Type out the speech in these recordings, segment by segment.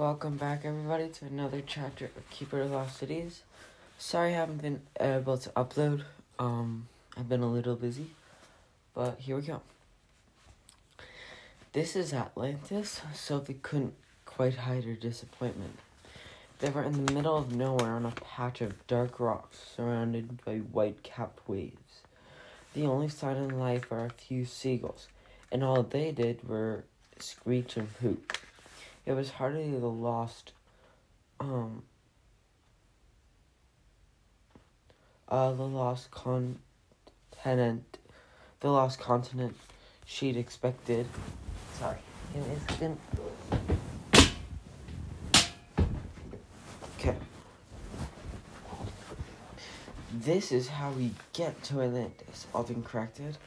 Welcome back, everybody, to another chapter of Keeper of Lost Cities. Sorry I haven't been able to upload. Um, I've been a little busy, but here we go. This is Atlantis. Sophie couldn't quite hide her disappointment. They were in the middle of nowhere on a patch of dark rocks surrounded by white capped waves. The only sign of life are a few seagulls, and all they did were screech and hoot. It was hardly the lost, um, uh, the lost continent, the lost continent she'd expected. Sorry, is good. Okay. This is how we get to Atlantis, Alden corrected,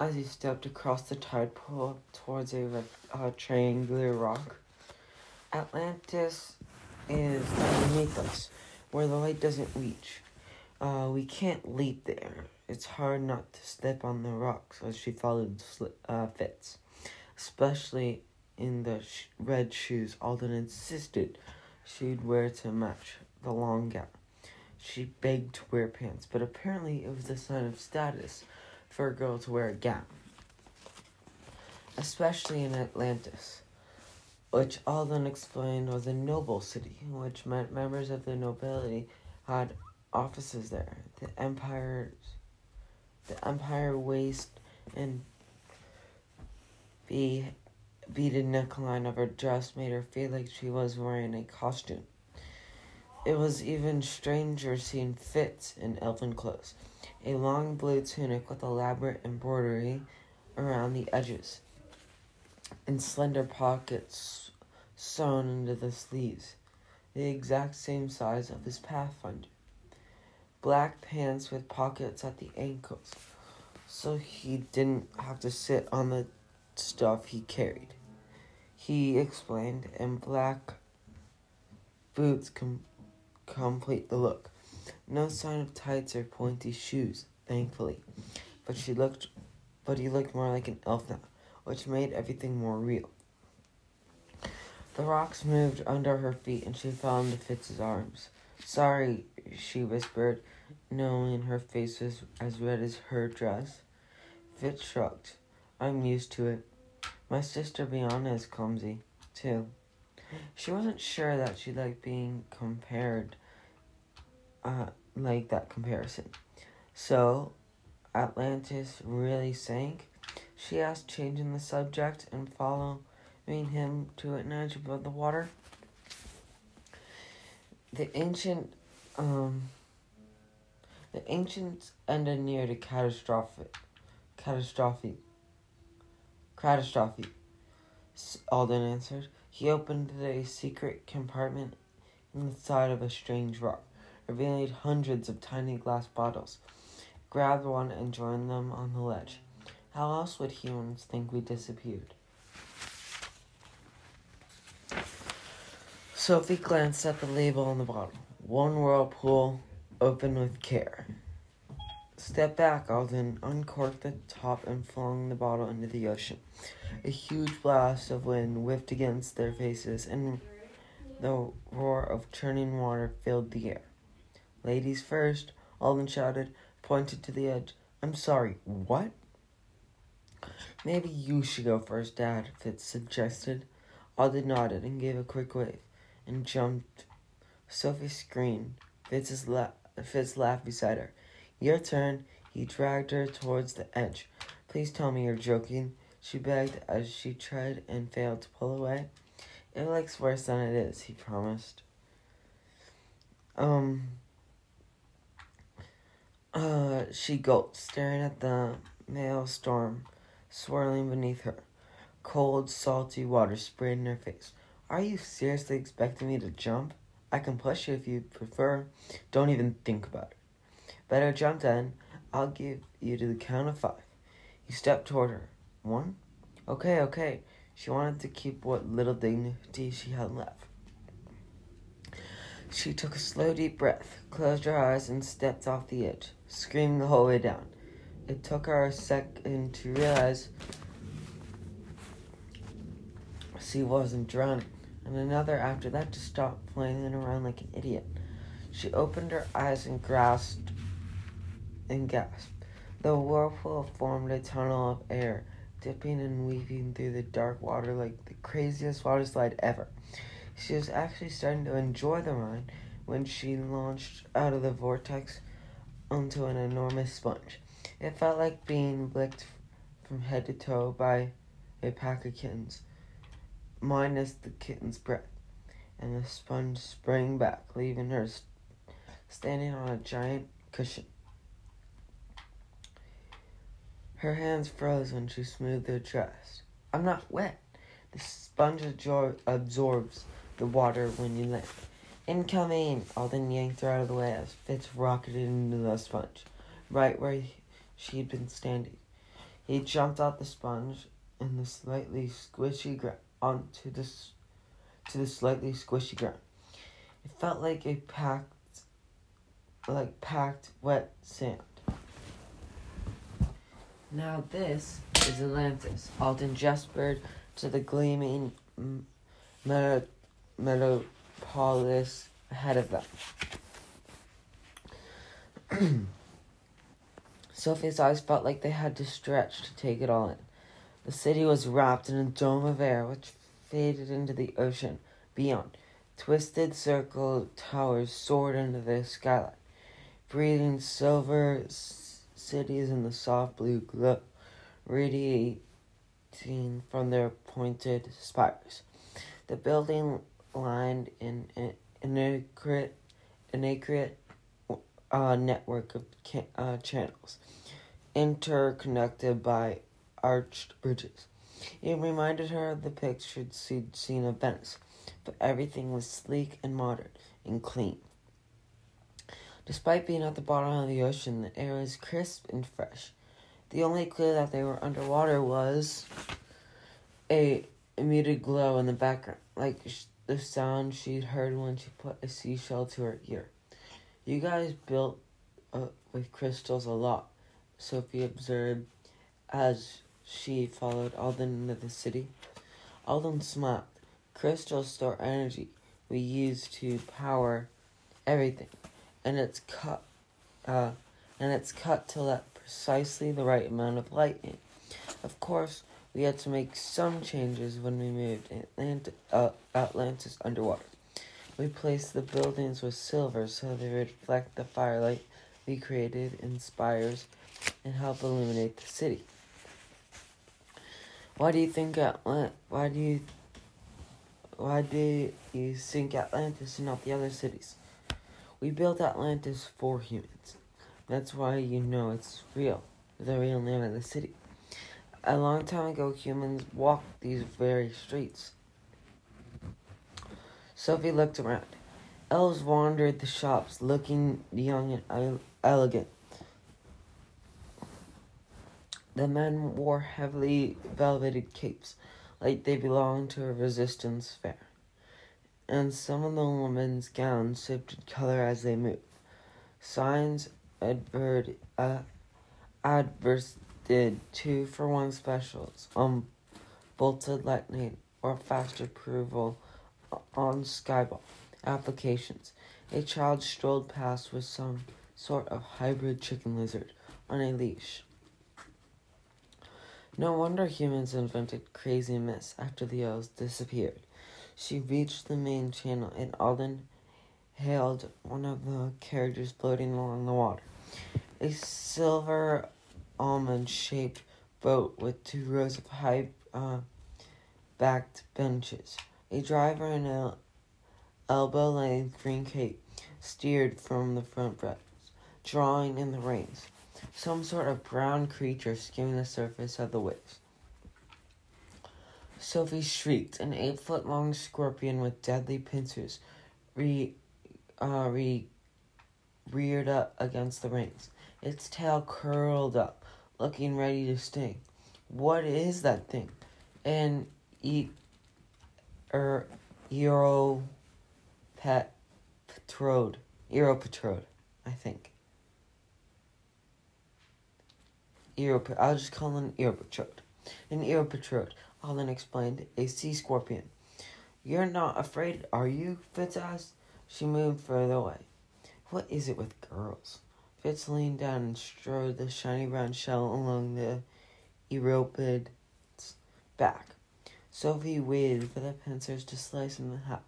as he stepped across the tide pool towards a uh, triangular rock. Atlantis is underneath us, where the light doesn't reach. Uh, we can't leap there. It's hard not to step on the rocks as she followed uh, Fitz, especially in the sh- red shoes Alden insisted she'd wear to match the long gown. She begged to wear pants, but apparently it was a sign of status for a girl to wear a gown, especially in Atlantis which Alden explained was a noble city, which meant members of the nobility had offices there. The empire's the empire waist and be beaded neckline of her dress made her feel like she was wearing a costume. It was even stranger seeing Fitz in elven clothes, a long blue tunic with elaborate embroidery around the edges and slender pockets sewn into the sleeves, the exact same size of his Pathfinder. Black pants with pockets at the ankles, so he didn't have to sit on the stuff he carried. He explained, and black boots com- complete the look. No sign of tights or pointy shoes, thankfully, but she looked, but he looked more like an elf now which made everything more real. The rocks moved under her feet and she fell into Fitz's arms. Sorry, she whispered, knowing her face was as red as her dress. Fitz shrugged. I'm used to it. My sister Biana is clumsy, too. She wasn't sure that she liked being compared, uh, like that comparison. So, Atlantis really sank? She asked, changing the subject and following him to an edge above the water. The ancient, um, the ancients ended near the catastrophic, catastrophe, catastrophe. Alden answered. He opened a secret compartment in the side of a strange rock, revealing hundreds of tiny glass bottles. Grabbed one and joined them on the ledge. How else would humans think we disappeared? Sophie glanced at the label on the bottle. One whirlpool, open with care. Step back, Alden uncorked the top and flung the bottle into the ocean. A huge blast of wind whipped against their faces, and the roar of churning water filled the air. Ladies first, Alden shouted, pointed to the edge. I'm sorry, what? Maybe you should go first, Dad, Fitz suggested. Alden nodded and gave a quick wave and jumped. Sophie screamed. Fitz's la- Fitz laughed beside her. Your turn. He dragged her towards the edge. Please tell me you're joking, she begged as she tried and failed to pull away. It looks worse than it is, he promised. Um. Uh, she gulped, staring at the maelstrom swirling beneath her. Cold, salty water sprayed in her face. Are you seriously expecting me to jump? I can push you if you prefer. Don't even think about it. Better jump then. I'll give you to the count of five. He stepped toward her. One? Okay, okay. She wanted to keep what little dignity she had left. She took a slow, deep breath, closed her eyes, and stepped off the edge, screaming the whole way down. It took her a second to realize she wasn't drowning. and another after that to stop flailing around like an idiot. She opened her eyes and grasped and gasped. The whirlpool formed a tunnel of air, dipping and weaving through the dark water like the craziest water slide ever. She was actually starting to enjoy the ride when she launched out of the vortex onto an enormous sponge. It felt like being licked from head to toe by a pack of kittens, minus the kitten's breath, and the sponge sprang back, leaving her standing on a giant cushion. Her hands froze when she smoothed her dress. I'm not wet. The sponge absorbs the water when you land. Incoming! Alden yanked her out of the way as Fitz rocketed into the sponge, right where she'd been standing. He jumped out the sponge and the slightly squishy ground onto the to the slightly squishy ground. It felt like a packed, like packed wet sand. Now this is Atlantis. Alden gestured to the gleaming metropolis ahead of them. Sophie's eyes felt like they had to stretch to take it all in. The city was wrapped in a dome of air which faded into the ocean beyond. Twisted circle towers soared into the skyline, breathing silver cities in the soft blue glow, radiating from their pointed spires. The building lined in an inaccurate, inaccurate uh, network of uh, channels, interconnected by arched bridges. It reminded her of the pictures she'd seen of Venice, but everything was sleek and modern and clean. Despite being at the bottom of the ocean, the air was crisp and fresh. The only clue that they were underwater was a, muted glow in the background, like the sound she'd heard when she put a seashell to her ear. You guys built uh, with crystals a lot, Sophie observed as she followed Alden into the city. Alden smiled. Crystals store energy we use to power everything and it's cut uh, and it's cut to let precisely the right amount of light in. Of course, we had to make some changes when we moved Atlant- uh, Atlantis underwater. We placed the buildings with silver so they reflect the firelight we created in spires and help illuminate the city. Why do you think Atlant? Why do you? Why do you think Atlantis and not the other cities? We built Atlantis for humans. That's why you know it's real, the real name of the city. A long time ago, humans walked these very streets. Sophie looked around. Elves wandered the shops, looking young and elegant. The men wore heavily velveted capes, like they belonged to a resistance fair and some of the women's gowns shifted color as they moved. Signs advert, uh, advertised two for one specials on bolted lightning or fast approval on Skyball applications. A child strolled past with some sort of hybrid chicken lizard on a leash. No wonder humans invented crazy myths after the elves disappeared. She reached the main channel, and Alden hailed one of the carriages floating along the water. A silver almond shaped boat with two rows of high uh, backed benches. A driver in an elbow length green cape steered from the front breast, drawing in the reins. Some sort of brown creature skimming the surface of the waves. Sophie shrieked. An eight foot long scorpion with deadly pincers re, uh, re, reared up against the rings, Its tail curled up, looking ready to sting. What is that thing? An e, er, Euro pet patrode. Europatrode, I think. I'll just call an Europatrode. An Europatrode. Alden explained, a sea scorpion. You're not afraid, are you? Fitz asked. She moved further away. What is it with girls? Fitz leaned down and strode the shiny brown shell along the Eropid's back. Sophie waited for the pincers to slice in the half,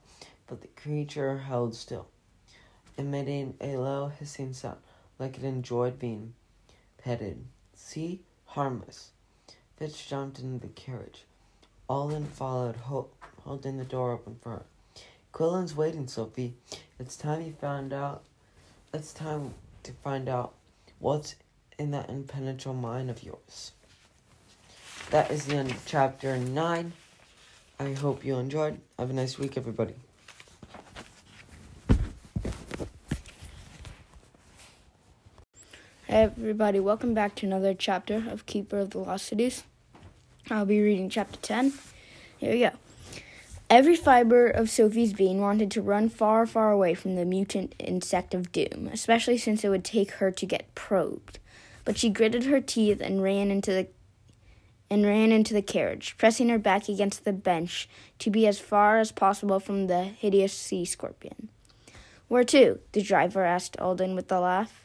but the creature held still, emitting a low hissing sound like it enjoyed being petted. See? Harmless. Fitz jumped into the carriage. Alden followed, holding the door open for her. Quillen's waiting, Sophie. It's time you found out. It's time to find out what's in that impenetrable mind of yours. That is the end of chapter 9. I hope you enjoyed. Have a nice week, everybody. Everybody, welcome back to another chapter of Keeper of the Lost Cities. I'll be reading chapter 10. Here we go. Every fiber of Sophie's being wanted to run far, far away from the mutant insect of doom, especially since it would take her to get probed. But she gritted her teeth and ran into the and ran into the carriage, pressing her back against the bench to be as far as possible from the hideous sea scorpion. Where to? the driver asked Alden with a laugh.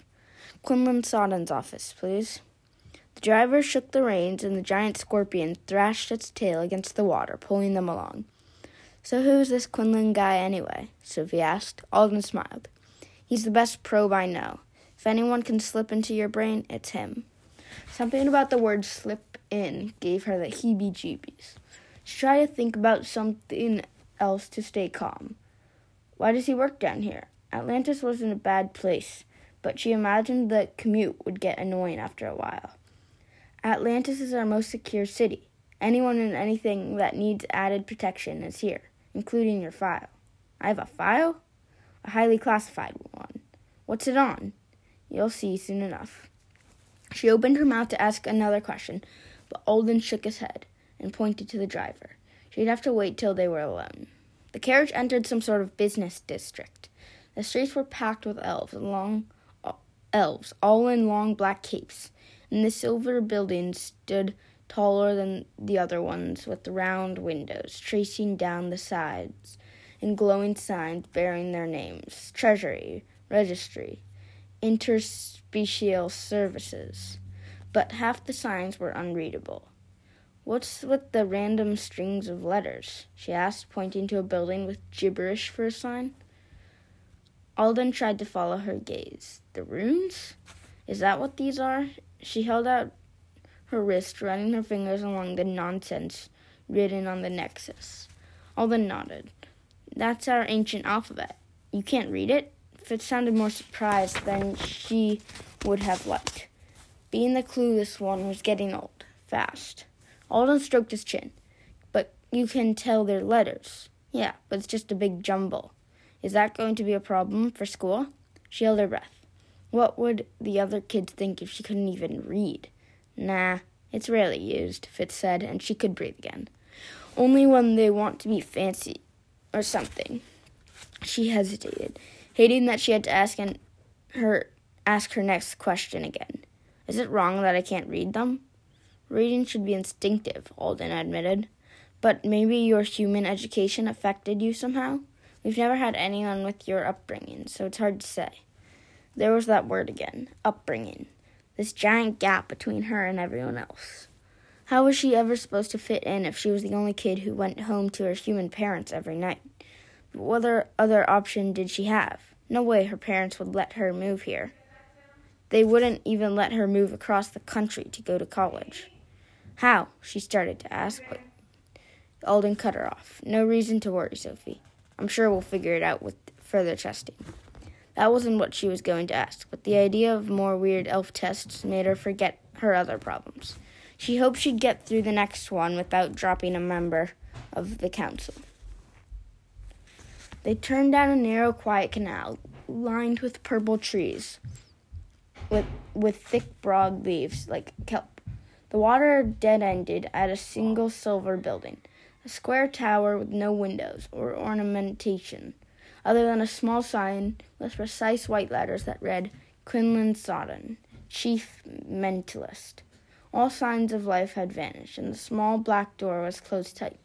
Quinlin Sonden's office, please. The driver shook the reins, and the giant scorpion thrashed its tail against the water, pulling them along. So who's this Quinlin guy anyway? Sophie asked. Alden smiled. He's the best probe I know. If anyone can slip into your brain, it's him. Something about the word slip in gave her the heebie jeebies. She tried to think about something else to stay calm. Why does he work down here? Atlantis wasn't a bad place, but she imagined the commute would get annoying after a while. Atlantis is our most secure city. Anyone and anything that needs added protection is here, including your file. I have a file? A highly classified one. What's it on? You'll see soon enough. She opened her mouth to ask another question, but Alden shook his head and pointed to the driver. She'd have to wait till they were alone. The carriage entered some sort of business district. The streets were packed with elves, long elves, all in long black capes, and the silver buildings stood taller than the other ones, with round windows tracing down the sides, and glowing signs bearing their names: Treasury, Registry, Interspecial Services but half the signs were unreadable. What's with the random strings of letters? she asked, pointing to a building with gibberish for a sign. Alden tried to follow her gaze. The runes? Is that what these are? She held out her wrist, running her fingers along the nonsense written on the nexus. Alden nodded. That's our ancient alphabet. You can't read it? Fitz sounded more surprised than she would have liked. Being the clueless one was getting old, fast. Alden stroked his chin. But you can tell they're letters. Yeah, but it's just a big jumble. Is that going to be a problem for school? She held her breath. What would the other kids think if she couldn't even read? Nah, it's rarely used, Fitz said, and she could breathe again. Only when they want to be fancy or something. She hesitated, hating that she had to ask and her ask her next question again. Is it wrong that I can't read them? Reading should be instinctive, Alden admitted. But maybe your human education affected you somehow? We've never had anyone with your upbringing, so it's hard to say. There was that word again upbringing. This giant gap between her and everyone else. How was she ever supposed to fit in if she was the only kid who went home to her human parents every night? But what other option did she have? No way her parents would let her move here. They wouldn't even let her move across the country to go to college. How? she started to ask, but Alden cut her off. No reason to worry, Sophie. I'm sure we'll figure it out with further testing. That wasn't what she was going to ask, but the idea of more weird elf tests made her forget her other problems. She hoped she'd get through the next one without dropping a member of the council. They turned down a narrow, quiet canal lined with purple trees with, with thick, broad leaves like kelp. The water dead ended at a single silver building, a square tower with no windows or ornamentation, other than a small sign with precise white letters that read Quinlin Sonden, Chief Mentalist. All signs of life had vanished, and the small black door was closed tight,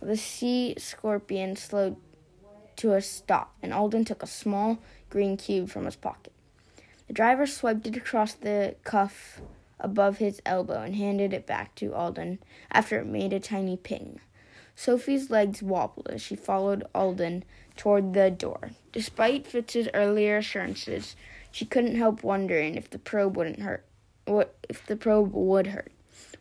The sea scorpion slowed to a stop, and Alden took a small green cube from his pocket. The driver swiped it across the cuff above his elbow and handed it back to Alden after it made a tiny ping. Sophie's legs wobbled as she followed Alden toward the door. Despite Fitz's earlier assurances, she couldn't help wondering if the probe wouldn't hurt. What if the probe would hurt?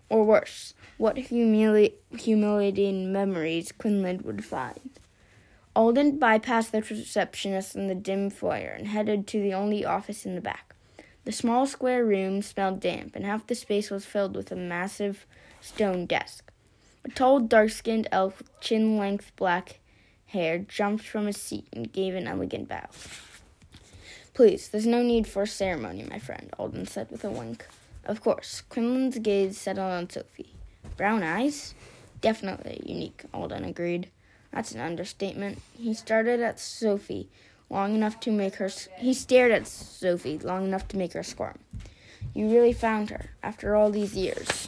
Or worse, what humili- humiliating memories Quinlin would find. Alden bypassed the receptionist in the dim foyer and headed to the only office in the back. The small square room smelled damp, and half the space was filled with a massive stone desk. A tall, dark skinned elf with chin length black hair jumped from his seat and gave an elegant bow. Please, there's no need for ceremony, my friend, Alden said with a wink. Of course. Quinlin's gaze settled on Sophie. Brown eyes? Definitely unique, Alden agreed. That's an understatement. He started at Sophie long enough to make her. He stared at Sophie long enough to make her squirm. You really found her after all these years.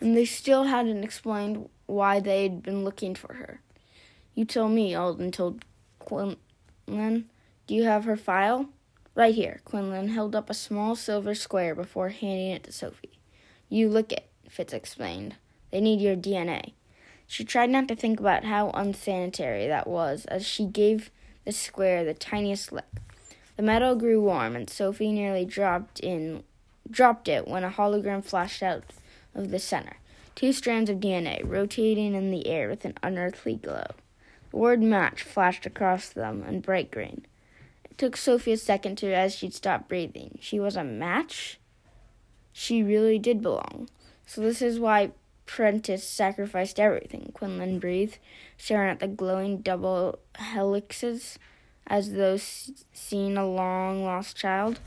And they still hadn't explained why they'd been looking for her. You tell me, Alden told Quinlin. Do you have her file? Right here. Quinlin held up a small silver square before handing it to Sophie. You look it, Fitz explained. They need your DNA. She tried not to think about how unsanitary that was as she gave the square the tiniest lick. The metal grew warm, and Sophie nearly dropped in dropped it when a hologram flashed out of the center. Two strands of DNA rotating in the air with an unearthly glow. The word match flashed across them in bright green. It took Sophie a second to realize she'd stopped breathing. She was a match? She really did belong. So this is why Prentice sacrificed everything, Quinlin breathed, staring at the glowing double helixes as though seeing a long lost child.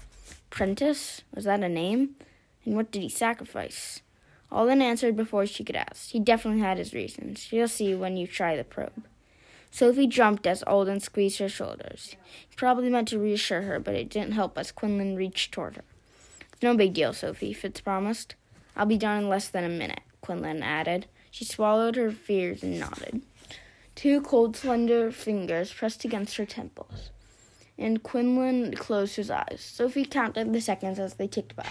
Prentice? Was that a name? And what did he sacrifice? Alden answered before she could ask. He definitely had his reasons. You'll see when you try the probe. Sophie jumped as Alden squeezed her shoulders. He probably meant to reassure her, but it didn't help as Quinlin reached toward her. No big deal, Sophie, Fitz promised. I'll be done in less than a minute. Quinlin added. She swallowed her fears and nodded. Two cold, slender fingers pressed against her temples, and Quinlin closed his eyes. Sophie counted the seconds as they ticked by.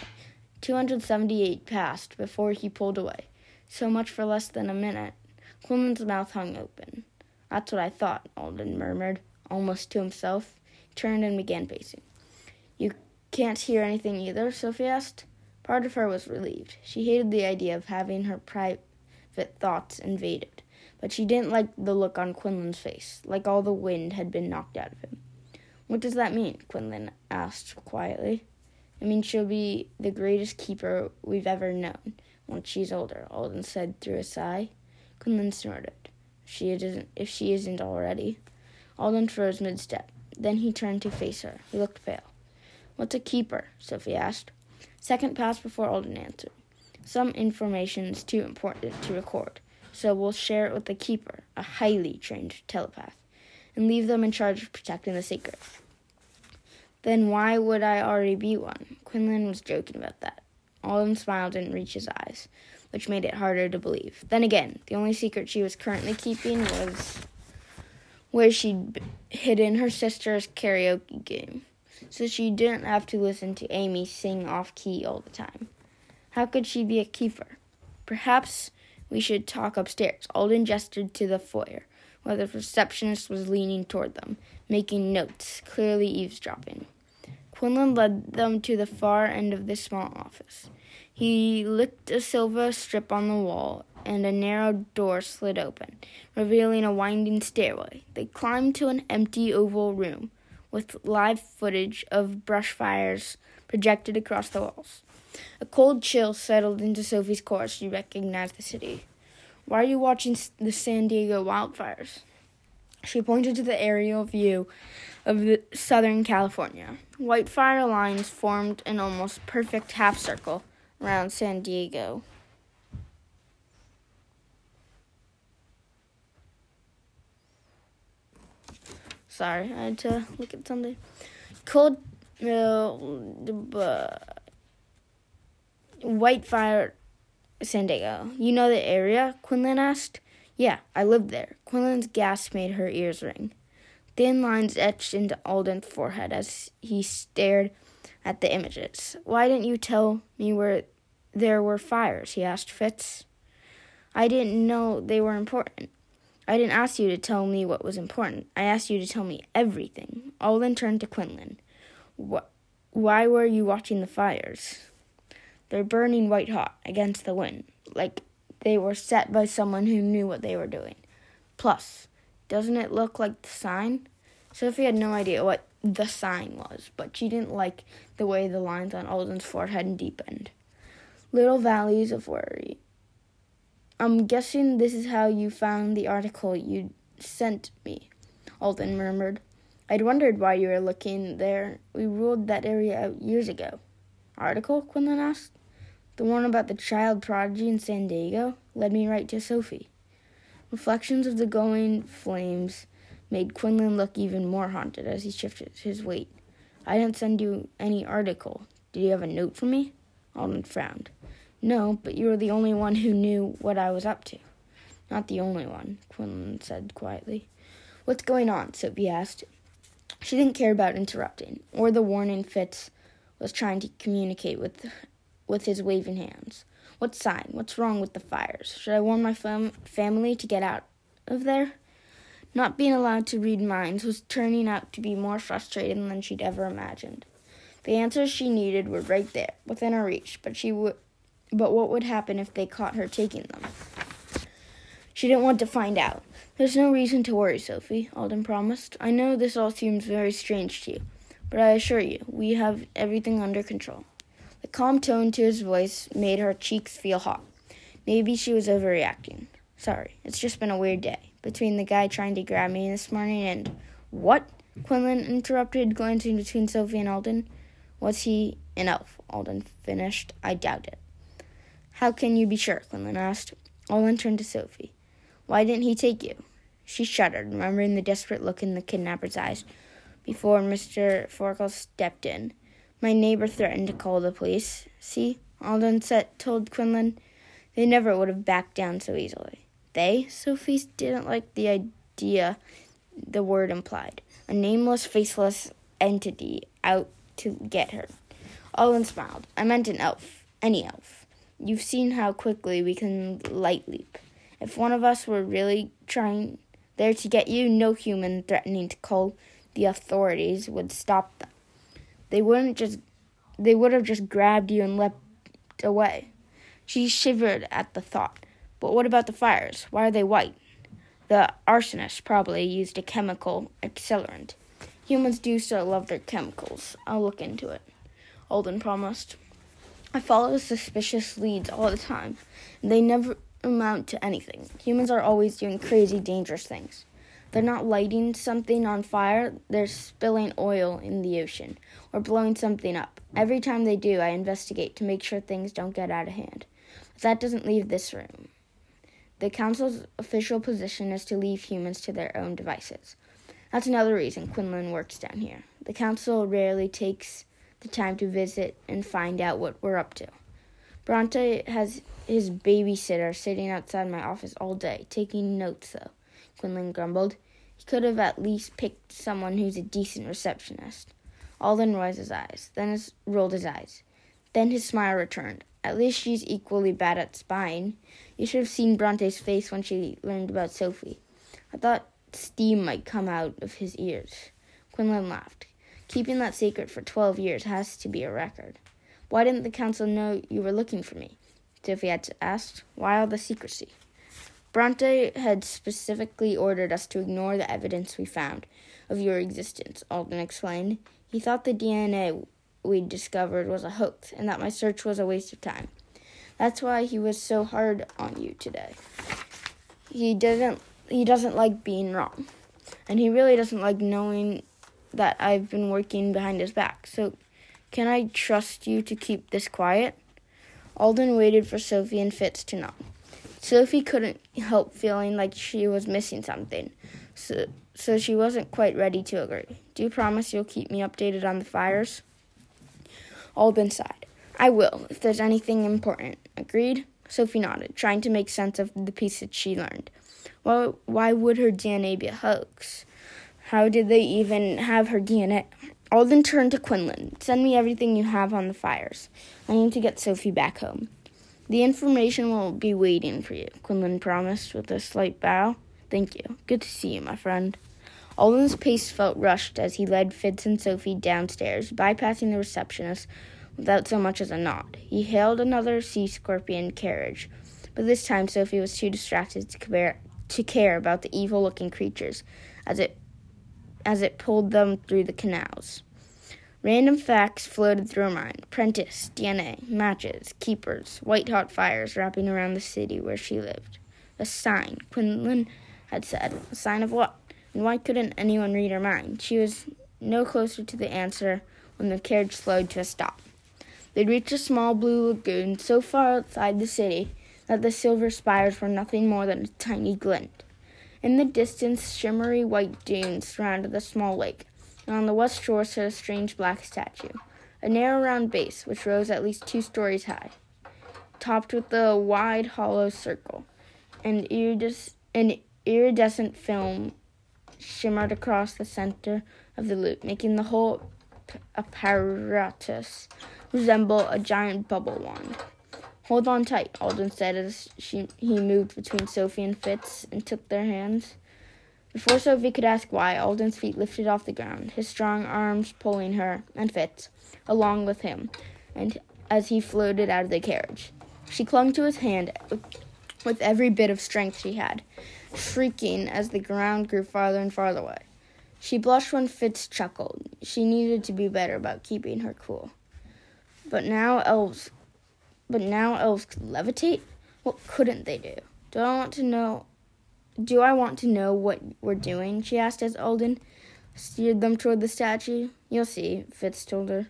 278 passed before he pulled away. So much for less than a minute. Quinlin's mouth hung open. That's what I thought, Alden murmured, almost to himself. He turned and began pacing. You can't hear anything either? Sophie asked. Part of her was relieved. She hated the idea of having her private thoughts invaded, but she didn't like the look on Quinlin's face, like all the wind had been knocked out of him. What does that mean? Quinlin asked quietly. It mean, she'll be the greatest keeper we've ever known once she's older, Alden said through a sigh. Quinlin snorted. She isn't, if she isn't already. Alden froze mid step. Then he turned to face her. He looked pale. What's a keeper? Sophie asked. Second passed before Alden answered. Some information is too important to record, so we'll share it with the keeper, a highly trained telepath, and leave them in charge of protecting the secret. Then why would I already be one? Quinlin was joking about that. Alden didn't reach his eyes, which made it harder to believe. Then again, the only secret she was currently keeping was where she'd hidden her sister's karaoke game so she didn't have to listen to Amy sing off key all the time. How could she be a keeper? Perhaps we should talk upstairs. Alden gestured to the foyer, where the receptionist was leaning toward them, making notes, clearly eavesdropping. Quinlin led them to the far end of the small office. He licked a silver strip on the wall, and a narrow door slid open, revealing a winding stairway. They climbed to an empty oval room with live footage of brush fires projected across the walls. A cold chill settled into Sophie's core as she recognized the city. Why are you watching the San Diego wildfires? She pointed to the aerial view of the Southern California. White fire lines formed an almost perfect half circle around San Diego. Sorry, I had to look at something. Cold, uh, White Fire, San Diego. You know the area? Quinlin asked. Yeah, I lived there. Quinlin's gasp made her ears ring. Thin lines etched into Alden's forehead as he stared at the images. Why didn't you tell me where there were fires? he asked Fitz. I didn't know they were important. I didn't ask you to tell me what was important. I asked you to tell me everything. Alden turned to Quinlin. Why were you watching the fires? They're burning white hot against the wind, like they were set by someone who knew what they were doing. Plus, doesn't it look like the sign? Sophie had no idea what the sign was, but she didn't like the way the lines on Alden's forehead deepened. Little valleys of worry. I'm guessing this is how you found the article you sent me, Alden murmured. I'd wondered why you were looking there. We ruled that area out years ago. Article? Quinlin asked. The one about the child prodigy in San Diego led me right to Sophie. Reflections of the glowing flames made Quinlin look even more haunted as he shifted his weight. I didn't send you any article. Did you have a note for me? Alden frowned. No, but you were the only one who knew what I was up to. Not the only one, Quinlin said quietly. What's going on? Sophie asked. She didn't care about interrupting, or the warning Fitz was trying to communicate with, with his waving hands. What sign? What's wrong with the fires? Should I warn my fam- family to get out of there? Not being allowed to read minds was turning out to be more frustrating than she'd ever imagined. The answers she needed were right there, within her reach, but she would but what would happen if they caught her taking them? She didn't want to find out. There's no reason to worry, Sophie, Alden promised. I know this all seems very strange to you, but I assure you, we have everything under control. The calm tone to his voice made her cheeks feel hot. Maybe she was overreacting. Sorry, it's just been a weird day. Between the guy trying to grab me this morning and. What? Quinlin interrupted, glancing between Sophie and Alden. Was he an elf? Alden finished. I doubt it. How can you be sure? Quinlin asked. Alden turned to Sophie. Why didn't he take you? She shuddered, remembering the desperate look in the kidnapper's eyes before Mr. Forkle stepped in. My neighbor threatened to call the police. See, Alden said, told Quinlin. They never would have backed down so easily. They? Sophie didn't like the idea the word implied. A nameless, faceless entity out to get her. Alden smiled. I meant an elf. Any elf. You've seen how quickly we can light leap. If one of us were really trying there to get you, no human threatening to call the authorities would stop. They wouldn't just they would have just grabbed you and leapt away. She shivered at the thought. But what about the fires? Why are they white? The arsonist probably used a chemical accelerant. Humans do still love their chemicals. I'll look into it. Alden promised. I follow suspicious leads all the time. They never amount to anything. Humans are always doing crazy, dangerous things. They're not lighting something on fire, they're spilling oil in the ocean or blowing something up. Every time they do, I investigate to make sure things don't get out of hand. But that doesn't leave this room. The Council's official position is to leave humans to their own devices. That's another reason Quinlin works down here. The Council rarely takes the time to visit and find out what we're up to. Bronte has his babysitter sitting outside my office all day, taking notes, though. Quinlin grumbled. He could have at least picked someone who's a decent receptionist. Alden rolled his eyes, then his, rolled his eyes. Then his smile returned. At least she's equally bad at spying. You should have seen Bronte's face when she learned about Sophie. I thought steam might come out of his ears. Quinlin laughed. Keeping that secret for twelve years has to be a record. Why didn't the council know you were looking for me? Sophie had asked. Why all the secrecy? Bronte had specifically ordered us to ignore the evidence we found of your existence, Alden explained. He thought the DNA we'd discovered was a hoax and that my search was a waste of time. That's why he was so hard on you today. He doesn't he doesn't like being wrong. And he really doesn't like knowing that I've been working behind his back. So can I trust you to keep this quiet? Alden waited for Sophie and Fitz to nod. Sophie couldn't help feeling like she was missing something, so, so she wasn't quite ready to agree. Do you promise you'll keep me updated on the fires? Alden sighed. I will, if there's anything important. Agreed? Sophie nodded, trying to make sense of the pieces she learned. Well, why would her DNA be a hoax? How did they even have her DNA? Alden turned to Quinlin. Send me everything you have on the fires. I need to get Sophie back home. The information will be waiting for you, Quinlin promised with a slight bow. Thank you. Good to see you, my friend. Alden's pace felt rushed as he led Fitz and Sophie downstairs, bypassing the receptionist without so much as a nod. He hailed another sea scorpion carriage, but this time Sophie was too distracted to care, to care about the evil looking creatures as it as it pulled them through the canals. Random facts floated through her mind Prentice, DNA, matches, keepers, white hot fires wrapping around the city where she lived. A sign, Quinlin had said. A sign of what? And why couldn't anyone read her mind? She was no closer to the answer when the carriage slowed to a stop. They'd reached a small blue lagoon so far outside the city that the silver spires were nothing more than a tiny glint. In the distance, shimmery white dunes surrounded the small lake, and on the west shore stood a strange black statue, a narrow round base which rose at least two stories high, topped with a wide hollow circle. An, iridis- an iridescent film shimmered across the center of the loop, making the whole apparatus resemble a giant bubble wand. Hold on tight, Alden said as she, he moved between Sophie and Fitz and took their hands. Before Sophie could ask why, Alden's feet lifted off the ground, his strong arms pulling her and Fitz along with him, and as he floated out of the carriage. She clung to his hand with every bit of strength she had, shrieking as the ground grew farther and farther away. She blushed when Fitz chuckled. She needed to be better about keeping her cool. But now elves but now elves could levitate? What couldn't they do? Do I want to know do I want to know what we're doing? she asked as Alden steered them toward the statue. You'll see, Fitz told her.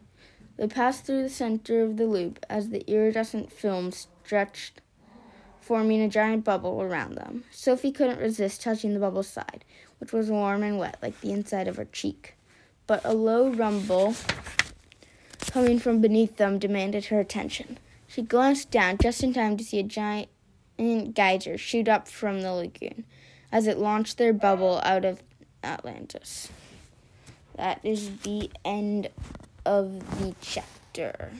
They passed through the center of the loop as the iridescent film stretched, forming a giant bubble around them. Sophie couldn't resist touching the bubble's side, which was warm and wet like the inside of her cheek. But a low rumble coming from beneath them demanded her attention. She glanced down just in time to see a giant geyser shoot up from the lagoon as it launched their bubble out of Atlantis. That is the end of the chapter.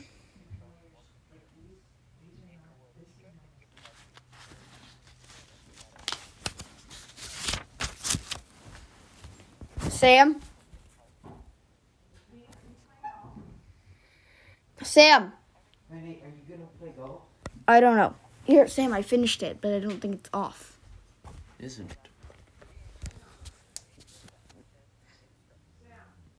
Sam? Sam? are you gonna play golf? I don't know. Here, Sam, I finished it, but I don't think it's off. Isn't